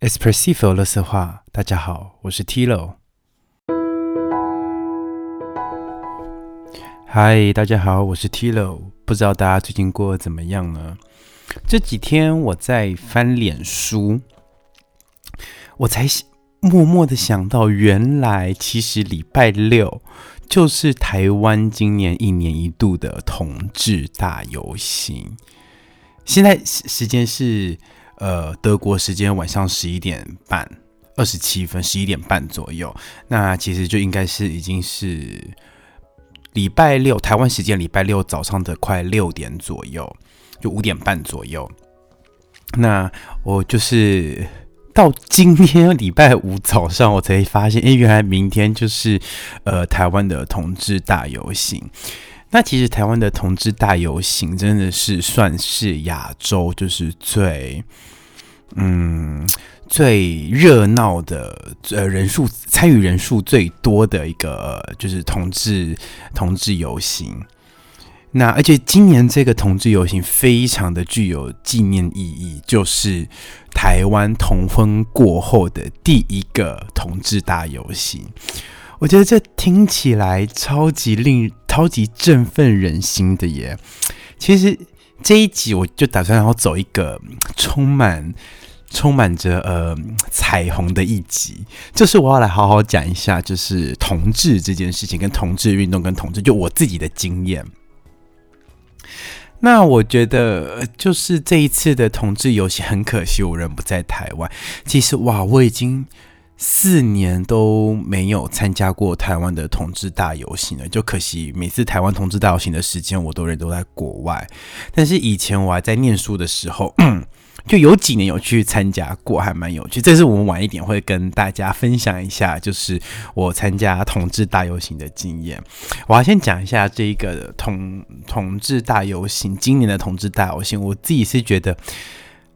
Espressive 乐色话，大家好，我是 Tilo。嗨，大家好，我是 Tilo。不知道大家最近过得怎么样呢？这几天我在翻脸书，我才默默的想到，原来其实礼拜六就是台湾今年一年一度的同志大游行。现在时间是。呃，德国时间晚上十一点半二十七分，十一点半左右。那其实就应该是已经是礼拜六台湾时间礼拜六早上的快六点左右，就五点半左右。那我就是到今天礼拜五早上，我才发现，哎，原来明天就是呃台湾的同志大游行。那其实台湾的同志大游行真的是算是亚洲就是最，嗯，最热闹的呃人数参与人数最多的一个就是同志同志游行。那而且今年这个同志游行非常的具有纪念意义，就是台湾同婚过后的第一个同志大游行。我觉得这听起来超级令。超级振奋人心的耶！其实这一集我就打算要走一个充满、充满着呃彩虹的一集，就是我要来好好讲一下，就是同志这件事情，跟同志运动，跟同志就我自己的经验。那我觉得就是这一次的同志游戏很可惜，我人不在台湾。其实哇，我已经。四年都没有参加过台湾的同志大游行了，就可惜每次台湾同志大游行的时间，我都人都在国外。但是以前我还在念书的时候，就有几年有去参加过，还蛮有趣。这是我们晚一点会跟大家分享一下，就是我参加同志大游行的经验。我要先讲一下这一个同同志大游行，今年的同志大游行，我自己是觉得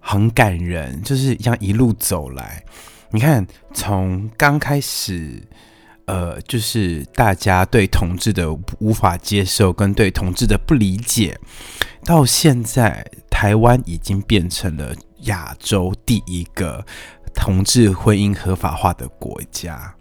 很感人，就是像一路走来。你看，从刚开始，呃，就是大家对同志的无法接受，跟对同志的不理解，到现在，台湾已经变成了亚洲第一个同志婚姻合法化的国家。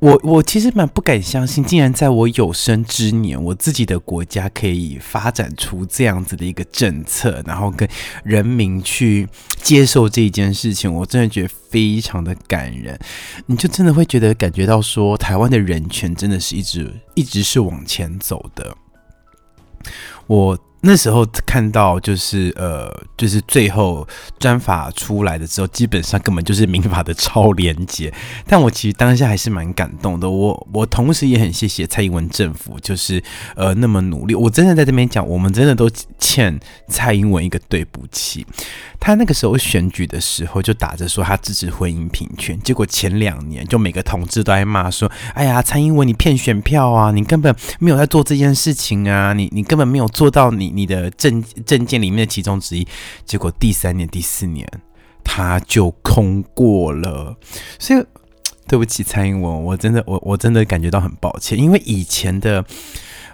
我我其实蛮不敢相信，竟然在我有生之年，我自己的国家可以发展出这样子的一个政策，然后跟人民去接受这一件事情，我真的觉得非常的感人。你就真的会觉得感觉到说，台湾的人权真的是一直一直是往前走的。我。那时候看到就是呃，就是最后专法出来的时候，基本上根本就是民法的超连接。但我其实当下还是蛮感动的。我我同时也很谢谢蔡英文政府，就是呃那么努力。我真的在这边讲，我们真的都欠蔡英文一个对不起。他那个时候选举的时候就打着说他支持婚姻平权，结果前两年就每个同志都在骂说：“哎呀，蔡英文你骗选票啊，你根本没有在做这件事情啊，你你根本没有做到你你的证证件里面的其中之一。”结果第三年、第四年他就空过了，所以对不起蔡英文，我真的我我真的感觉到很抱歉，因为以前的。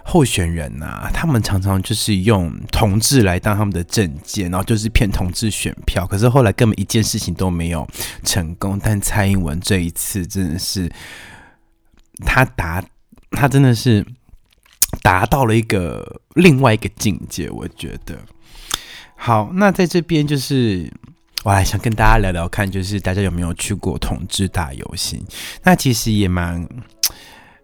候选人呐，他们常常就是用同志来当他们的证件，然后就是骗同志选票。可是后来根本一件事情都没有成功。但蔡英文这一次真的是，他答，他真的是达到了一个另外一个境界。我觉得，好，那在这边就是我还想跟大家聊聊看，就是大家有没有去过同志大游行？那其实也蛮。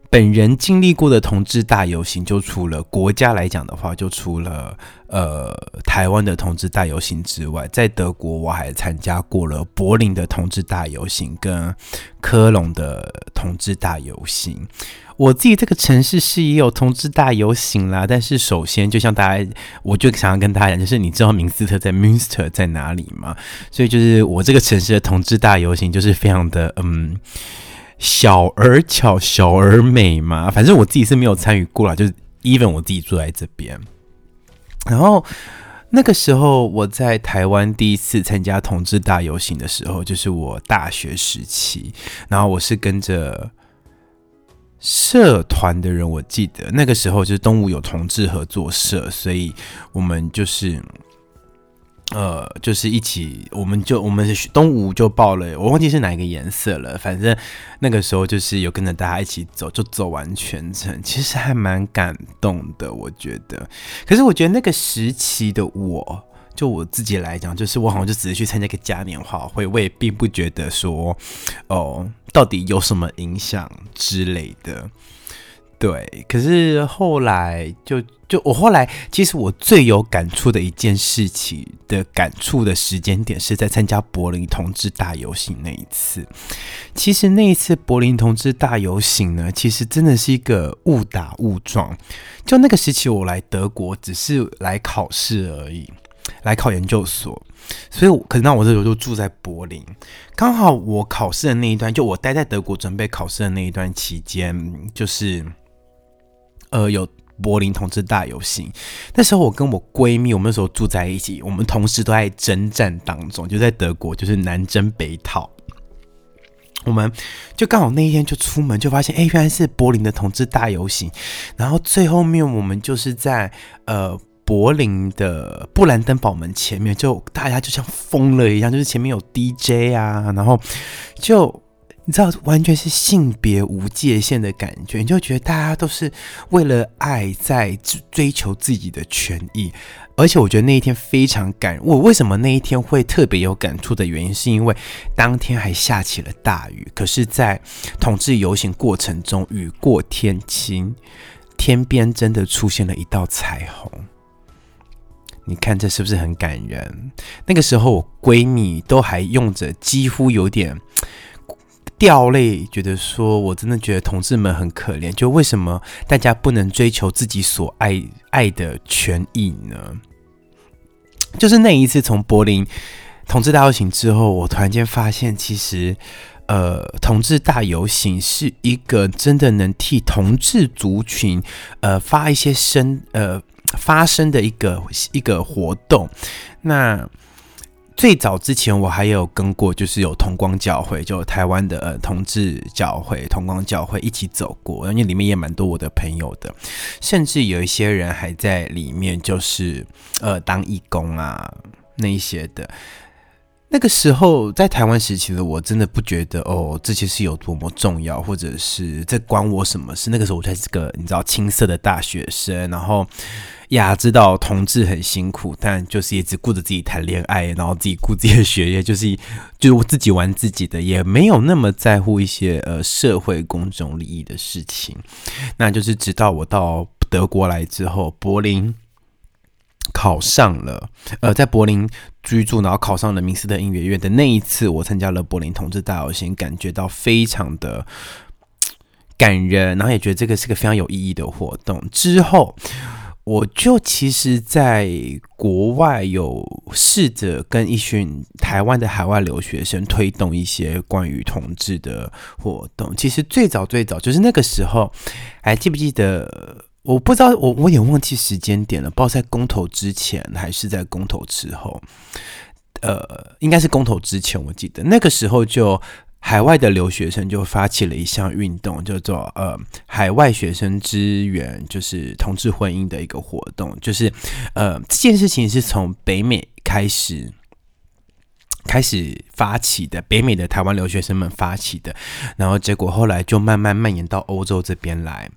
本人经历过的同志大游行，就除了国家来讲的话，就除了呃台湾的同志大游行之外，在德国我还参加过了柏林的同志大游行跟科隆的同志大游行。我自己这个城市是也有同志大游行啦，但是首先就像大家，我就想要跟大家讲，就是你知道明斯特在 Münster 在哪里吗？所以就是我这个城市的同志大游行就是非常的嗯。小而巧，小而美嘛。反正我自己是没有参与过啦，就是 even 我自己住在这边。然后那个时候我在台湾第一次参加同志大游行的时候，就是我大学时期。然后我是跟着社团的人，我记得那个时候就是东吴有同志合作社，所以我们就是呃，就是一起，我们就我们东吴就报了，我忘记是哪一个颜色了。反正那个时候就是有跟着大家一起走，就走完全程，其实还蛮感动的，我觉得。可是我觉得那个时期的我，就我自己来讲，就是我好像就只是去参加个嘉年华会，我也并不觉得说，哦，到底有什么影响之类的。对，可是后来就就我后来，其实我最有感触的一件事情的感触的时间点，是在参加柏林同志大游行那一次。其实那一次柏林同志大游行呢，其实真的是一个误打误撞。就那个时期，我来德国只是来考试而已，来考研究所，所以可能那我这时候就住在柏林。刚好我考试的那一段，就我待在德国准备考试的那一段期间，就是。呃，有柏林同志大游行，那时候我跟我闺蜜，我们那时候住在一起，我们同时都在征战当中，就在德国，就是南征北讨。我们就刚好那一天就出门，就发现，哎，原来是柏林的同志大游行。然后最后面，我们就是在呃柏林的布兰登堡门前面，就大家就像疯了一样，就是前面有 DJ 啊，然后就。你知道，完全是性别无界限的感觉，你就觉得大家都是为了爱在追求自己的权益。而且我觉得那一天非常感，我为什么那一天会特别有感触的原因，是因为当天还下起了大雨。可是，在统治游行过程中，雨过天晴，天边真的出现了一道彩虹。你看这是不是很感人？那个时候，我闺蜜都还用着几乎有点。掉泪，觉得说我真的觉得同志们很可怜，就为什么大家不能追求自己所爱爱的权益呢？就是那一次从柏林同志大游行之后，我突然间发现，其实呃，同志大游行是一个真的能替同志族群呃发一些声呃发生的一个一个活动。那最早之前，我还有跟过，就是有同光教会，就台湾的呃同志教会、同光教会一起走过，因为里面也蛮多我的朋友的，甚至有一些人还在里面，就是呃当义工啊那一些的。那个时候在台湾时期的我，真的不觉得哦这些是有多么重要，或者是这关我什么事？那个时候我才是个你知道青涩的大学生，然后。呀，知道同志很辛苦，但就是也只顾着自己谈恋爱，然后自己顾自己的学业，就是就是我自己玩自己的，也没有那么在乎一些呃社会公众利益的事情。那就是直到我到德国来之后，柏林考上了，呃，在柏林居住，然后考上了明斯特音乐院的那一次，我参加了柏林同志大游行，感觉到非常的感人，然后也觉得这个是个非常有意义的活动。之后。我就其实，在国外有试着跟一群台湾的海外留学生推动一些关于同志的活动。其实最早最早就是那个时候，还记不记得？我不知道，我我也忘记时间点了，不知道在公投之前还是在公投之后。呃，应该是公投之前，我记得那个时候就。海外的留学生就发起了一项运动，叫做“呃海外学生支援”，就是同志婚姻的一个活动。就是呃这件事情是从北美开始开始发起的，北美的台湾留学生们发起的，然后结果后来就慢慢蔓延到欧洲这边来。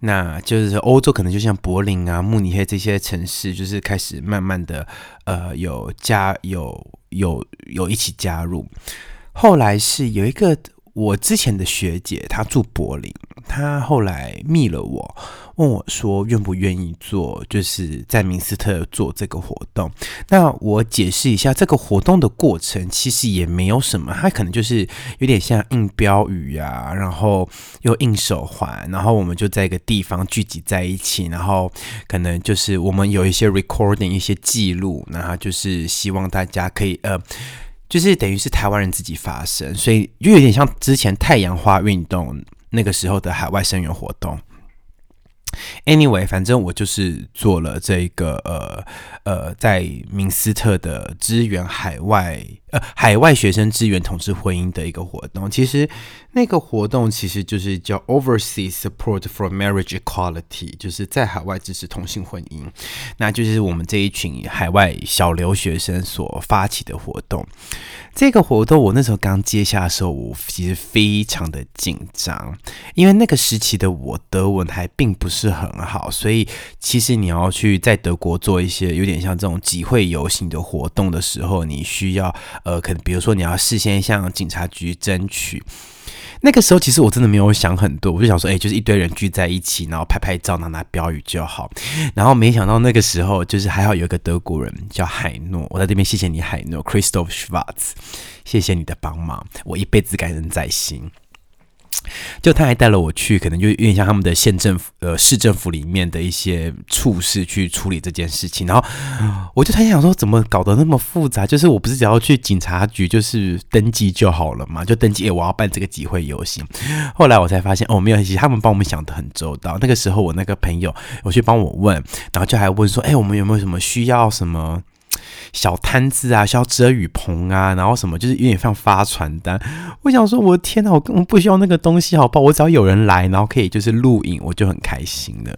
那就是欧洲可能就像柏林啊、慕尼黑这些城市，就是开始慢慢的呃有加有有有一起加入。后来是有一个我之前的学姐，她住柏林，她后来密了我，问我说愿不愿意做，就是在明斯特做这个活动。那我解释一下，这个活动的过程其实也没有什么，它可能就是有点像印标语啊，然后又印手环，然后我们就在一个地方聚集在一起，然后可能就是我们有一些 recording 一些记录，然后就是希望大家可以呃。就是等于是台湾人自己发声，所以就有点像之前太阳花运动那个时候的海外声援活动。Anyway，反正我就是做了这个呃呃，在明斯特的支援海外呃，海外学生支援同志婚姻的一个活动，其实那个活动其实就是叫 Overseas Support for Marriage Equality，就是在海外支持同性婚姻，那就是我们这一群海外小留学生所发起的活动。这个活动我那时候刚接下的时候，我其实非常的紧张，因为那个时期的我德文还并不是很好，所以其实你要去在德国做一些有点像这种集会游行的活动的时候，你需要呃，可能比如说你要事先向警察局争取。那个时候其实我真的没有想很多，我就想说，哎，就是一堆人聚在一起，然后拍拍照，拿拿标语就好。然后没想到那个时候，就是还好有一个德国人叫海诺，我在这边谢谢你，海诺 （Christoph Schwarz），谢谢你的帮忙，我一辈子感恩在心。就他还带了我去，可能就有点像他们的县政府、呃市政府里面的一些处事去处理这件事情。然后我就突然想说，怎么搞得那么复杂？就是我不是只要去警察局，就是登记就好了嘛？就登记，哎，我要办这个集会游行。后来我才发现，哦，没有关系，他们帮我们想的很周到。那个时候，我那个朋友我去帮我问，然后就还问说，哎，我们有没有什么需要什么？小摊子啊，需要遮雨棚啊，然后什么就是有点像发传单。我想说，我的天哪，我根本不需要那个东西，好不好？我只要有人来，然后可以就是录影，我就很开心了。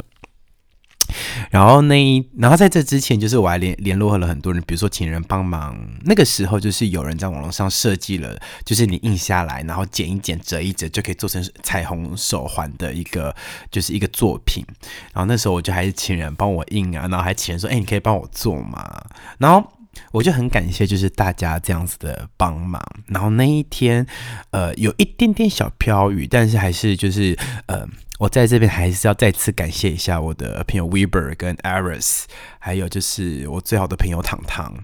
然后那一，然后在这之前，就是我还联联络了很多人，比如说请人帮忙。那个时候，就是有人在网络上设计了，就是你印下来，然后剪一剪、折一折，就可以做成彩虹手环的一个，就是一个作品。然后那时候我就还是请人帮我印啊，然后还请人说：“哎，你可以帮我做吗？”然后我就很感谢，就是大家这样子的帮忙。然后那一天，呃，有一点点小飘雨，但是还是就是呃。我在这边还是要再次感谢一下我的朋友 Weber 跟 Aris，还有就是我最好的朋友糖糖。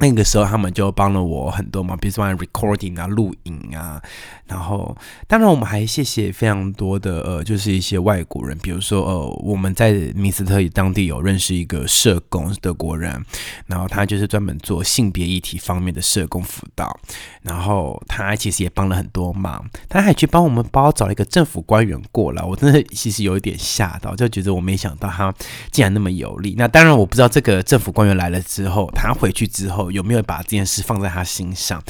那个时候他们就帮了我很多嘛，比如说 recording 啊、录影啊，然后当然我们还谢谢非常多的呃，就是一些外国人，比如说呃，我们在明斯特里当地有认识一个社工，德国人，然后他就是专门做性别议题方面的社工辅导，然后他其实也帮了很多忙，他还去帮我们帮我找了一个政府官员过来，我真的其实有一点吓到，就觉得我没想到他竟然那么有力。那当然我不知道这个政府官员来了之后，他回去之后。有没有把这件事放在他心上？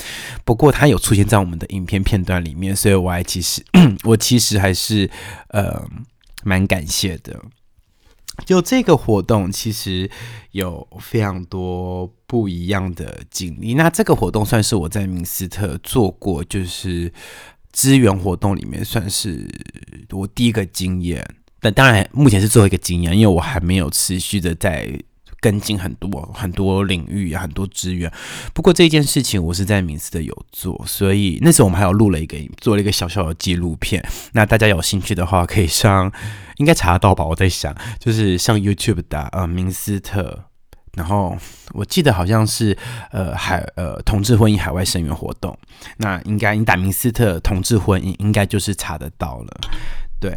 不过他有出现在我们的影片片段里面，所以我还其实 我其实还是呃蛮感谢的。就这个活动其实有非常多不一样的经历。那这个活动算是我在明斯特做过，就是资源活动里面算是我第一个经验。但当然目前是最后一个经验，因为我还没有持续的在。跟进很多很多领域很多资源。不过这件事情我是在明斯的有做，所以那时候我们还有录了一个做了一个小小的纪录片。那大家有兴趣的话，可以上应该查得到吧？我在想，就是上 YouTube 打呃明斯特，然后我记得好像是呃海呃同志婚姻海外声援活动。那应该你打明斯特同志婚姻，应该就是查得到了。对。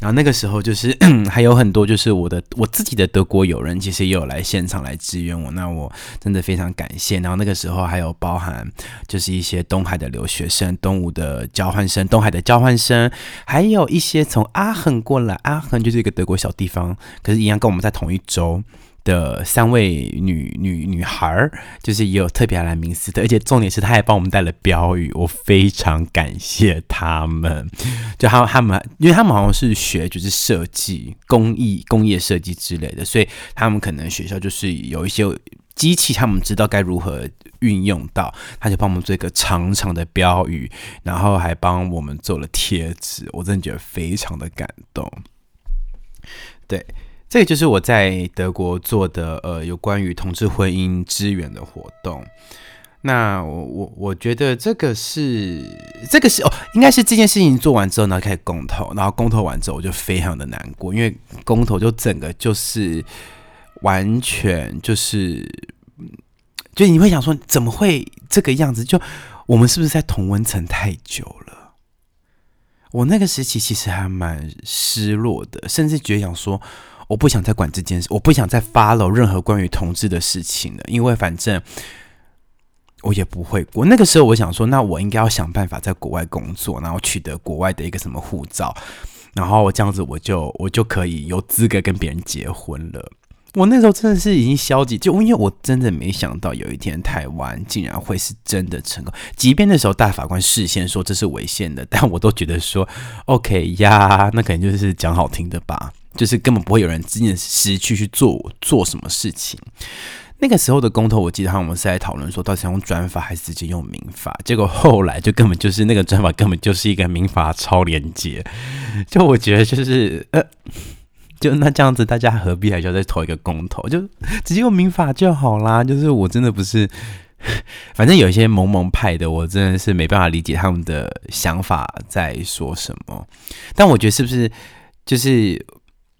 然后那个时候就是 还有很多就是我的我自己的德国友人，其实也有来现场来支援我，那我真的非常感谢。然后那个时候还有包含就是一些东海的留学生、东吴的交换生、东海的交换生，还有一些从阿恒过来，阿恒就是一个德国小地方，可是一样跟我们在同一州。的三位女女女孩儿，就是也有特别来明斯的，而且重点是她还帮我们带了标语，我非常感谢他们。就他他们，因为他们好像是学就是设计、工艺、工业设计之类的，所以他们可能学校就是有一些机器，他们知道该如何运用到，他就帮我们做一个长长的标语，然后还帮我们做了贴纸，我真的觉得非常的感动。对。这个就是我在德国做的，呃，有关于同志婚姻支援的活动。那我我我觉得这个是这个是哦，应该是这件事情做完之后呢，开始公投，然后公投完之后我就非常的难过，因为公投就整个就是完全就是，就你会想说怎么会这个样子？就我们是不是在同温层太久了？我那个时期其实还蛮失落的，甚至觉得想说。我不想再管这件事，我不想再 follow 任何关于同志的事情了，因为反正我也不会。我那个时候我想说，那我应该要想办法在国外工作，然后取得国外的一个什么护照，然后这样子我就我就可以有资格跟别人结婚了。我那时候真的是已经消极，就因为我真的没想到有一天台湾竟然会是真的成功。即便那时候大法官事先说这是违宪的，但我都觉得说 OK 呀，那可能就是讲好听的吧，就是根本不会有人真的失去去做做什么事情。那个时候的公投，我记得他们是在讨论说，到底想用专法还是直接用民法。结果后来就根本就是那个专法，根本就是一个民法超连接。就我觉得就是呃。就那这样子，大家何必还需要再投一个公投？就直接用民法就好啦。就是我真的不是，反正有一些萌萌派的，我真的是没办法理解他们的想法在说什么。但我觉得是不是，就是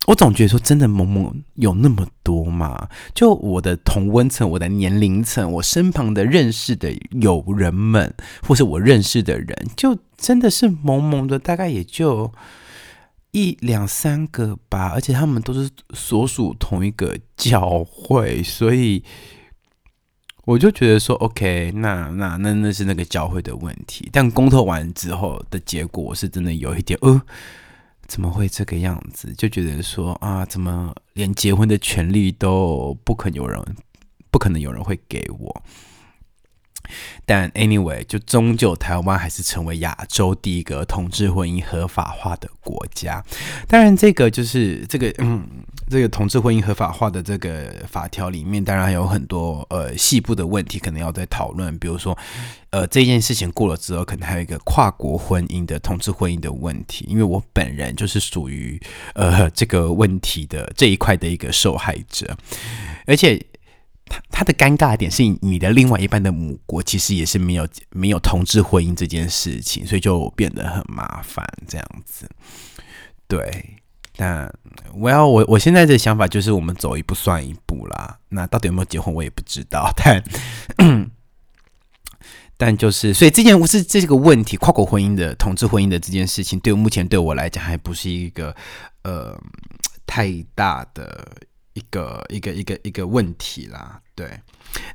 我总觉得说，真的萌萌有那么多吗？就我的同温层、我的年龄层、我身旁的认识的友人们，或是我认识的人，就真的是萌萌的，大概也就。一两三个吧，而且他们都是所属同一个教会，所以我就觉得说，OK，那那那那是那个教会的问题。但公投完之后的结果是真的有一点，呃，怎么会这个样子？就觉得说啊，怎么连结婚的权利都不可能有人，不可能有人会给我。但 anyway，就终究台湾还是成为亚洲第一个同志婚姻合法化的国家。当然，这个就是这个嗯，这个同志婚姻合法化的这个法条里面，当然还有很多呃细部的问题，可能要再讨论。比如说，呃，这件事情过了之后，可能还有一个跨国婚姻的同志婚姻的问题。因为我本人就是属于呃这个问题的这一块的一个受害者，而且。他他的尴尬点是你的另外一半的母国其实也是没有没有同志婚姻这件事情，所以就变得很麻烦这样子。对，但我要我我现在的想法就是我们走一步算一步啦。那到底有没有结婚我也不知道，但 但就是所以这件是这个问题，跨国婚姻的同志婚姻的这件事情，对目前对我来讲还不是一个呃太大的。一个一个一个一个问题啦，对。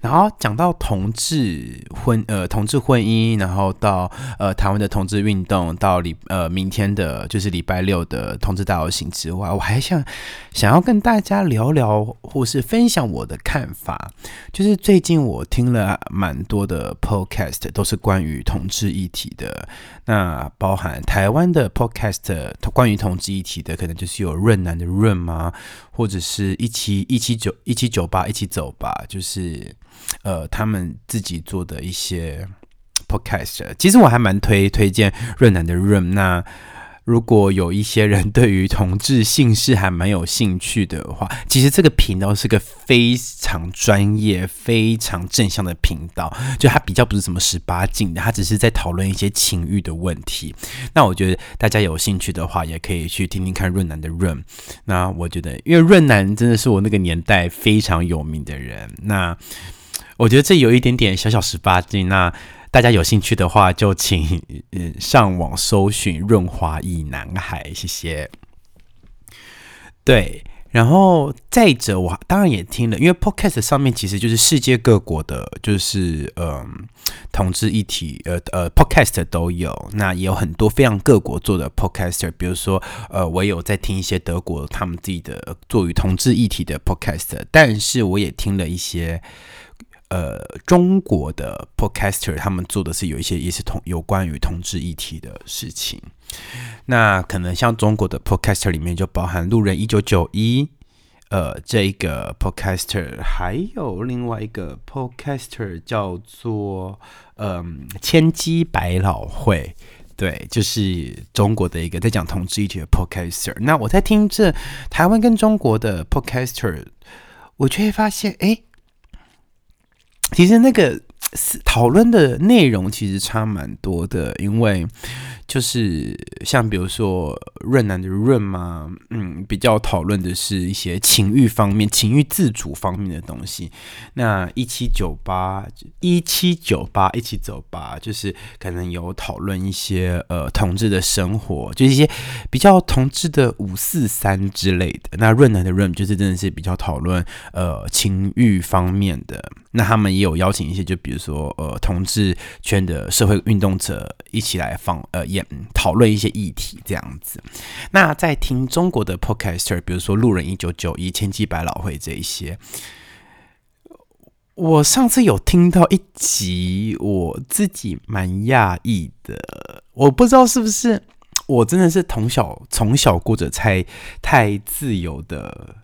然后讲到同志婚呃同志婚姻，然后到呃台湾的同志运动，到礼呃明天的就是礼拜六的同志大游行之外，我还想想要跟大家聊聊或是分享我的看法。就是最近我听了蛮多的 podcast，都是关于同志议题的。那包含台湾的 podcast 关于同志议题的，可能就是有润南的润吗？或者是一七一七九一七九八一起走吧，就是呃他们自己做的一些 podcast。其实我还蛮推推荐润南的润那。如果有一些人对于同志姓氏还蛮有兴趣的话，其实这个频道是个非常专业、非常正向的频道。就它比较不是什么十八禁的，它只是在讨论一些情欲的问题。那我觉得大家有兴趣的话，也可以去听听看润南的润。那我觉得，因为润南真的是我那个年代非常有名的人。那我觉得这有一点点小小十八禁。那大家有兴趣的话，就请嗯上网搜寻“润滑一男孩”，谢谢。对，然后再者，我当然也听了，因为 Podcast 上面其实就是世界各国的，就是嗯同志议题，呃呃 Podcast 都有，那也有很多非常各国做的 Podcaster，比如说呃我有在听一些德国他们自己的做于同志议题的 Podcast，但是我也听了一些。呃，中国的 podcaster 他们做的是有一些也是同有关于同志议题的事情。那可能像中国的 podcaster 里面就包含路人一九九一，呃，这个 podcaster 还有另外一个 podcaster 叫做嗯千机百老汇，对，就是中国的一个在讲同志议题的 podcaster。那我在听这台湾跟中国的 podcaster，我就会发现，哎。其实那个讨论的内容其实差蛮多的，因为。就是像比如说润南的润嘛，嗯，比较讨论的是一些情欲方面、情欲自主方面的东西。那一七九八一七九八一起走吧，就是可能有讨论一些呃同志的生活，就是一些比较同志的五四三之类的。那润南的润就是真的是比较讨论呃情欲方面的。那他们也有邀请一些，就比如说呃同志圈的社会运动者一起来放呃。也讨论一些议题这样子，那在听中国的 podcaster，比如说路人一九九一、千机百老汇这一些，我上次有听到一集，我自己蛮讶异的，我不知道是不是我真的是从小从小过着太太自由的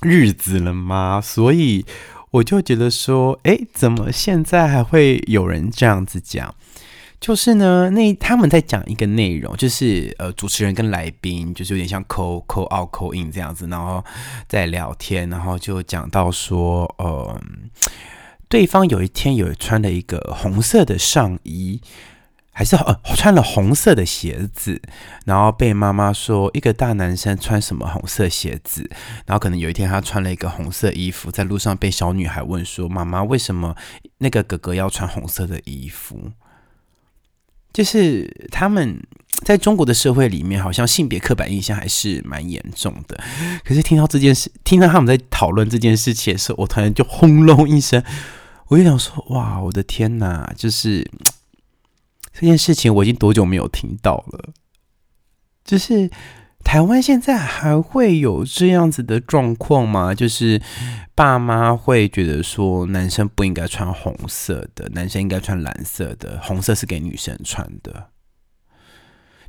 日子了吗？所以。我就觉得说，哎，怎么现在还会有人这样子讲？就是呢，那他们在讲一个内容，就是呃，主持人跟来宾就是有点像 call call out call in 这样子，然后在聊天，然后就讲到说，呃，对方有一天有穿了一个红色的上衣。还是呃穿了红色的鞋子，然后被妈妈说一个大男生穿什么红色鞋子，然后可能有一天他穿了一个红色衣服，在路上被小女孩问说妈妈为什么那个哥哥要穿红色的衣服？就是他们在中国的社会里面，好像性别刻板印象还是蛮严重的。可是听到这件事，听到他们在讨论这件事情的时候，我突然就轰隆一声，我就想说哇，我的天哪，就是。这件事情我已经多久没有听到了？就是台湾现在还会有这样子的状况吗？就是爸妈会觉得说男生不应该穿红色的，男生应该穿蓝色的，红色是给女生穿的。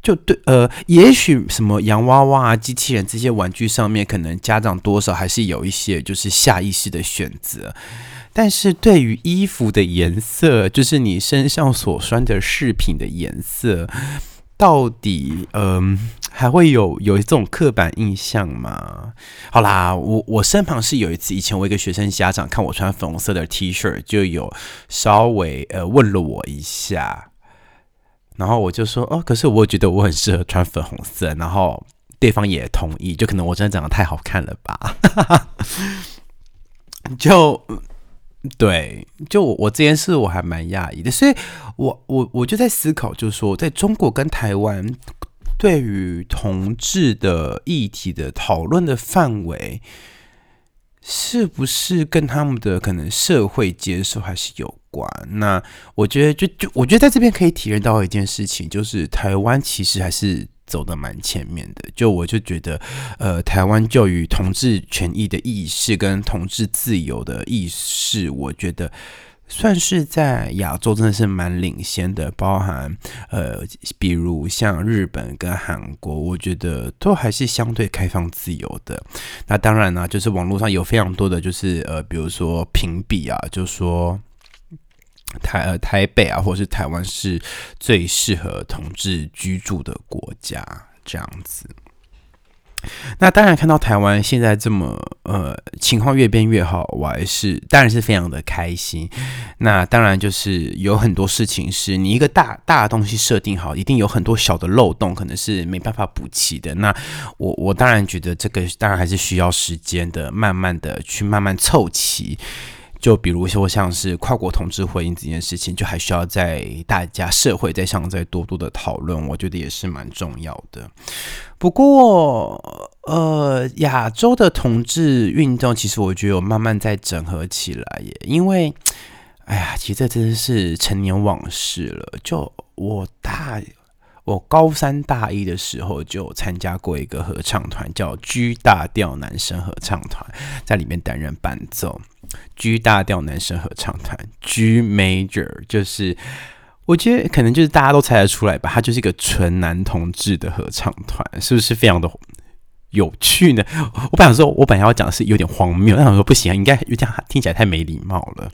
就对，呃，也许什么洋娃娃啊、机器人这些玩具上面，可能家长多少还是有一些就是下意识的选择。但是对于衣服的颜色，就是你身上所穿的饰品的颜色，到底嗯还会有有这种刻板印象吗？好啦，我我身旁是有一次，以前我一个学生家长看我穿粉红色的 T 恤，就有稍微呃问了我一下，然后我就说哦，可是我觉得我很适合穿粉红色，然后对方也同意，就可能我真的长得太好看了吧，就。对，就我我这件事我还蛮讶异的，所以我我我就在思考，就是说，在中国跟台湾对于同志的议题的讨论的范围，是不是跟他们的可能社会接受还是有关？那我觉得，就就我觉得在这边可以体验到一件事情，就是台湾其实还是。走的蛮前面的，就我就觉得，呃，台湾就与同志权益的意识跟同志自由的意识，我觉得算是在亚洲真的是蛮领先的，包含呃，比如像日本跟韩国，我觉得都还是相对开放自由的。那当然呢，就是网络上有非常多的就是呃，比如说评比啊，就说。台呃台北啊，或者是台湾是最适合同志居住的国家，这样子。那当然看到台湾现在这么呃情况越变越好，我还是当然是非常的开心。那当然就是有很多事情是你一个大大的东西设定好，一定有很多小的漏洞，可能是没办法补齐的。那我我当然觉得这个当然还是需要时间的，慢慢的去慢慢凑齐。就比如说像是跨国同志婚姻这件事情，就还需要在大家社会在上再多多的讨论，我觉得也是蛮重要的。不过，呃，亚洲的同志运动其实我觉得有慢慢在整合起来耶，因为，哎呀，其实这真的是陈年往事了。就我大。我高三大一的时候就参加过一个合唱团，叫 G 大调男生合唱团，在里面担任伴奏。G 大调男生合唱团，G Major，就是我觉得可能就是大家都猜得出来吧，它就是一个纯男同志的合唱团，是不是非常的有趣呢？我本来说，我本来要讲的是有点荒谬，但我说不行，应该有点听起来太没礼貌了。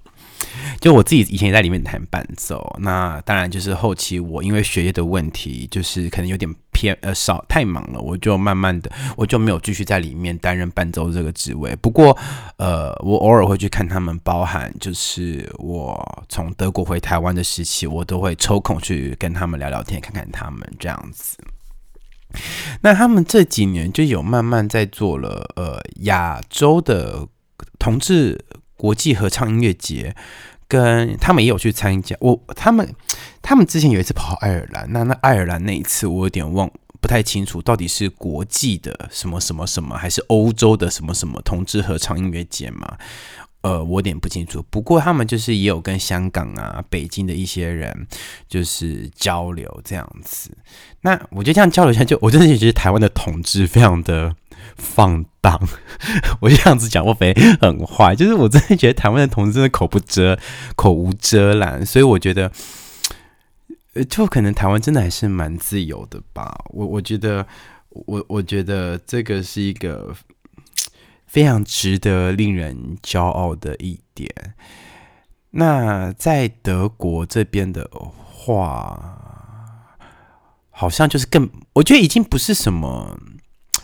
就我自己以前也在里面弹伴奏，那当然就是后期我因为学业的问题，就是可能有点偏呃少太忙了，我就慢慢的我就没有继续在里面担任伴奏这个职位。不过呃，我偶尔会去看他们，包含就是我从德国回台湾的时期，我都会抽空去跟他们聊聊天，看看他们这样子。那他们这几年就有慢慢在做了呃亚洲的同志国际合唱音乐节。跟他们也有去参加，我他们他们之前有一次跑爱尔兰，那那爱尔兰那一次我有点忘不太清楚，到底是国际的什么什么什么，还是欧洲的什么什么同志合唱音乐节嘛？呃，我有点不清楚。不过他们就是也有跟香港啊、北京的一些人就是交流这样子。那我觉得这样交流一下，就我真的觉得台湾的统治非常的放荡。我这样子讲，我非很坏，就是我真的觉得台湾的同志真的口不遮口无遮拦，所以我觉得，呃，就可能台湾真的还是蛮自由的吧。我我觉得，我我觉得这个是一个。非常值得令人骄傲的一点。那在德国这边的话，好像就是更，我觉得已经不是什么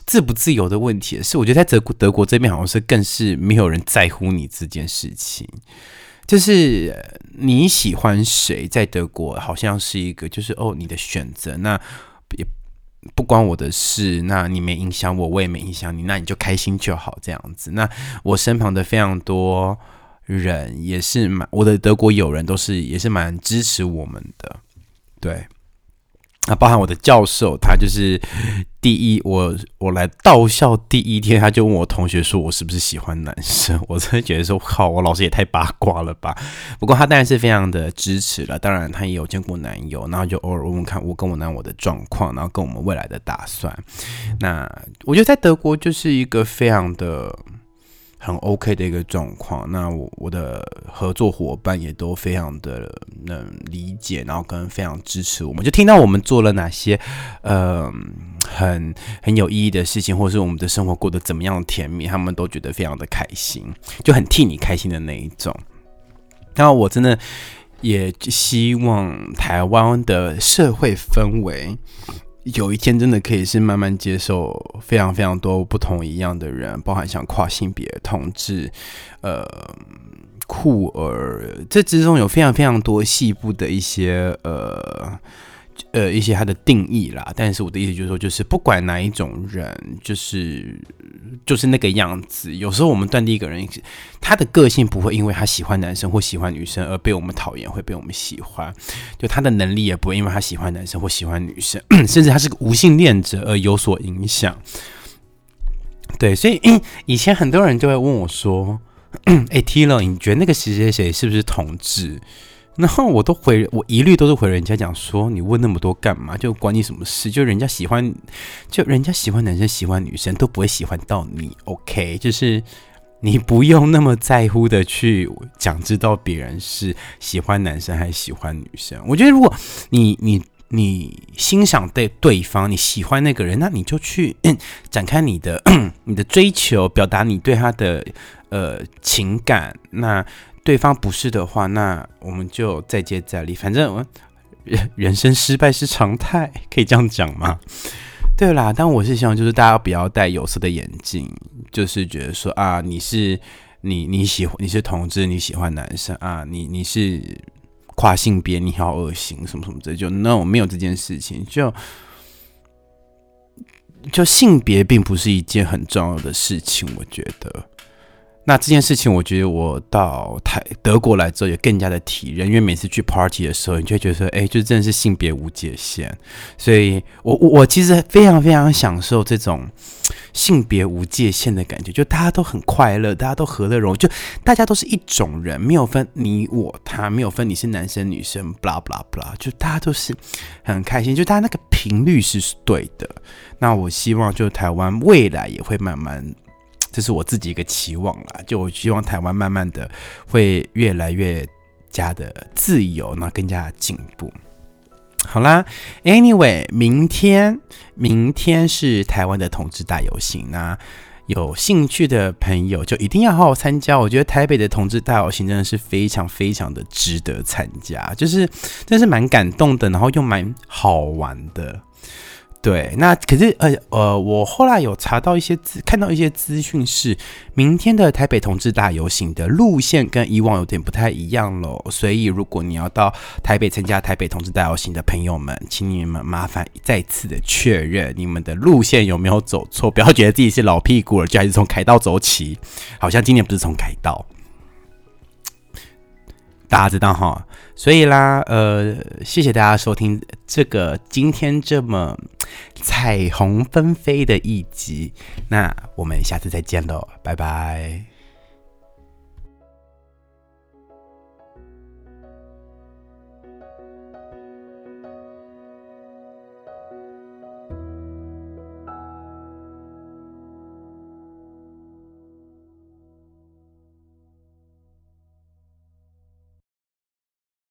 自不自由的问题，是我觉得在德国德国这边好像是更是没有人在乎你这件事情，就是你喜欢谁，在德国好像是一个就是哦你的选择，那也。不关我的事，那你没影响我，我也没影响你，那你就开心就好，这样子。那我身旁的非常多人也是蛮，我的德国友人都是也是蛮支持我们的，对。那包含我的教授，他就是第一，我我来到校第一天，他就问我同学说，我是不是喜欢男生？我真的觉得说，靠，我老师也太八卦了吧。不过他当然是非常的支持了，当然他也有见过男友，然后就偶尔问问看我跟我男友的状况，然后跟我们未来的打算。那我觉得在德国就是一个非常的。很 OK 的一个状况，那我我的合作伙伴也都非常的能理解，然后跟非常支持我们。就听到我们做了哪些呃很很有意义的事情，或是我们的生活过得怎么样甜蜜，他们都觉得非常的开心，就很替你开心的那一种。那我真的也希望台湾的社会氛围。有一天真的可以是慢慢接受非常非常多不同一样的人，包含像跨性别、同志、呃酷儿，这之中有非常非常多细部的一些呃。呃，一些它的定义啦，但是我的意思就是说，就是不管哪一种人，就是就是那个样子。有时候我们断定一个人，他的个性不会因为他喜欢男生或喜欢女生而被我们讨厌，会被我们喜欢；就他的能力也不会因为他喜欢男生或喜欢女生，甚至他是个无性恋者而有所影响。对，所以以前很多人就会问我说：“ 哎，Tino，，你觉得那个谁谁谁是不是同志？”然后我都回，我一律都是回人家讲说，你问那么多干嘛？就管你什么事？就人家喜欢，就人家喜欢男生喜欢女生都不会喜欢到你，OK？就是你不用那么在乎的去讲，知道别人是喜欢男生还是喜欢女生。我觉得如果你你你欣赏对对方，你喜欢那个人，那你就去 展开你的 你的追求，表达你对他的呃情感。那对方不是的话，那我们就再接再厉。反正人 人生失败是常态，可以这样讲吗？对啦，但我是希望就是大家不要戴有色的眼镜，就是觉得说啊，你是你你喜欢你是同志，你喜欢男生啊，你你是跨性别，你好恶心什么什么的，就 no 没有这件事情，就就性别并不是一件很重要的事情，我觉得。那这件事情，我觉得我到台德国来之后也更加的体认，因为每次去 party 的时候，你就会觉得说，哎，就真的是性别无界限。所以，我我我其实非常非常享受这种性别无界限的感觉，就大家都很快乐，大家都和乐融融，就大家都是一种人，没有分你我他，没有分你是男生女生，blah blah blah，就大家都是很开心，就大家那个频率是对的。那我希望，就台湾未来也会慢慢。这是我自己一个期望啦，就我希望台湾慢慢的会越来越加的自由，那更加进步。好啦，Anyway，明天明天是台湾的同志大游行，那有兴趣的朋友就一定要好好参加。我觉得台北的同志大游行真的是非常非常的值得参加，就是真是蛮感动的，然后又蛮好玩的。对，那可是呃呃，我后来有查到一些资，看到一些资讯是，明天的台北同志大游行的路线跟以往有点不太一样喽。所以如果你要到台北参加台北同志大游行的朋友们，请你们麻烦再次的确认你们的路线有没有走错，不要觉得自己是老屁股了，就还是从凯道走起，好像今年不是从凯道。大家知道哈，所以啦，呃，谢谢大家收听这个今天这么彩虹纷飞的一集，那我们下次再见喽，拜拜。